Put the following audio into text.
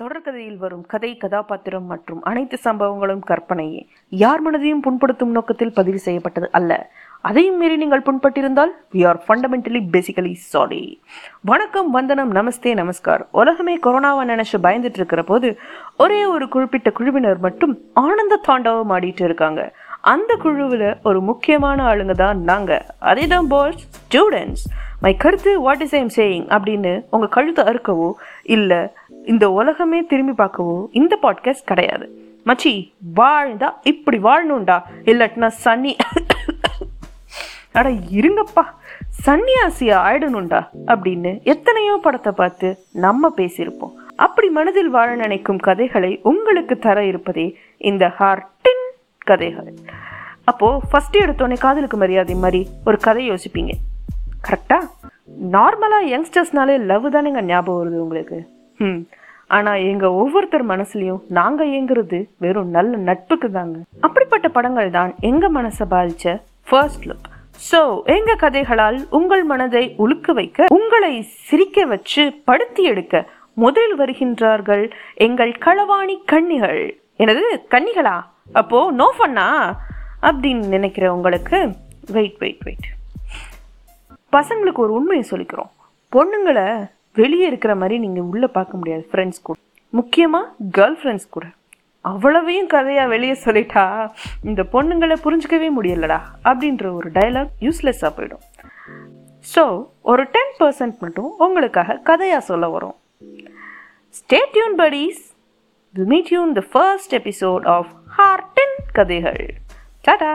தொடர்கதையில் வரும் கதை கதாபாத்திரம் மற்றும் அனைத்து சம்பவங்களும் கற்பனையே. யார் மனதையும் புண்படுத்தும் நோக்கத்தில் பதிவு செய்யப்பட்டது அல்ல. அதையும் மீறி நீங்கள் புண்பட்டிருந்தால் we are fundamentally basically sorry வணக்கம் வந்தனம் நமஸ்தே நமஸ்கார். உலகமே கொரோனாவை நினைச்சு பயந்துட்டு இருக்கிற போது ஒரே ஒரு குறிப்பிட்ட குழுவினர் மட்டும் ஆனந்த தாண்டவம் ஆடிட்டு இருக்காங்க. அந்த குழுவில் ஒரு முக்கியமான ஆளுங்க தான் நாங்கள் அதே தான் பாய்ஸ் ஸ்டூடெண்ட்ஸ் மை கருத்து வாட் இஸ் ஐம் சேயிங் அப்படின்னு உங்க கழுத்தை அறுக்கவோ இல்லை இந்த உலகமே திரும்பி பார்க்கவோ இந்த பாட்காஸ்ட் கிடையாது. மச்சி வாழ்ந்தா இப்படி வாழணும்டா. இல்லாட்டினா சன்னி அட இருங்கப்பா. சன்னியாசியா ஆயிடணும்டா அப்படின்னு எத்தனையோ படத்தை பார்த்து நம்ம பேசியிருப்போம். அப்படி மனதில் வாழ நினைக்கும் கதைகளை உங்களுக்கு தர இருப்பதே இந்த ஹார்டின் கதைகள். அப்போ ஃபர்ஸ்ட் எடுத்தோடனே காதலுக்கு மரியாதை மாதிரி ஒரு கதை யோசிப்பீங்க. கரெக்டா? நார்மலாக யங்ஸ்டர்ஸ்னாலே லவ் தானேங்க ஞாபகம் வருது உங்களுக்கு? ம் ஆனால் எங்க ஒவ்வொருத்தர் மனசுலையும் நாங்கள் இயங்குறது வெறும் நல்ல நட்புக்கு தாங்க. அப்படிப்பட்ட படங்கள் தான் எங்கள் மனசை பாதித்த ஃபர்ஸ்ட் லுக் ஸோ எங்க கதைகளால் உங்கள் மனதை உழுக்க வைக்க உங்களை சிரிக்க வச்சு படுத்தி எடுக்க முதலில் வருகின்றார்கள் எங்கள் களவாணி கன்னிகள். எனது கன்னிகளா? அப்போ நோ ஃபன்னா அப்படின்னு நினைக்கிற உங்களுக்கு வெயிட் வெயிட் வெயிட் பசங்களுக்கு ஒரு உண்மையை சொல்லிக்கிறோம். பொண்ணுங்களை வெளியே இருக்கிற மாதிரி நீங்கள் உள்ளே பார்க்க முடியாது ஃப்ரெண்ட்ஸ் கூட. முக்கியமாக கேர்ள் ஃப்ரெண்ட்ஸ் கூட. அவ்வளவையும் கதையாக வெளியே சொல்லிட்டா இந்த பொண்ணுங்களை புரிஞ்சிக்கவே முடியலடா அப்படின்ற ஒரு டயலாக் யூஸ்லெஸ்ஸாக போயிடும். ஸோ ஒரு டென் பர்சன்ட் மட்டும் உங்களுக்காக கதையாக சொல்ல வரும். ஸ்டேட் யூன் buddies meet you in the first episode of ஹார்டின் கதைகள் டாடா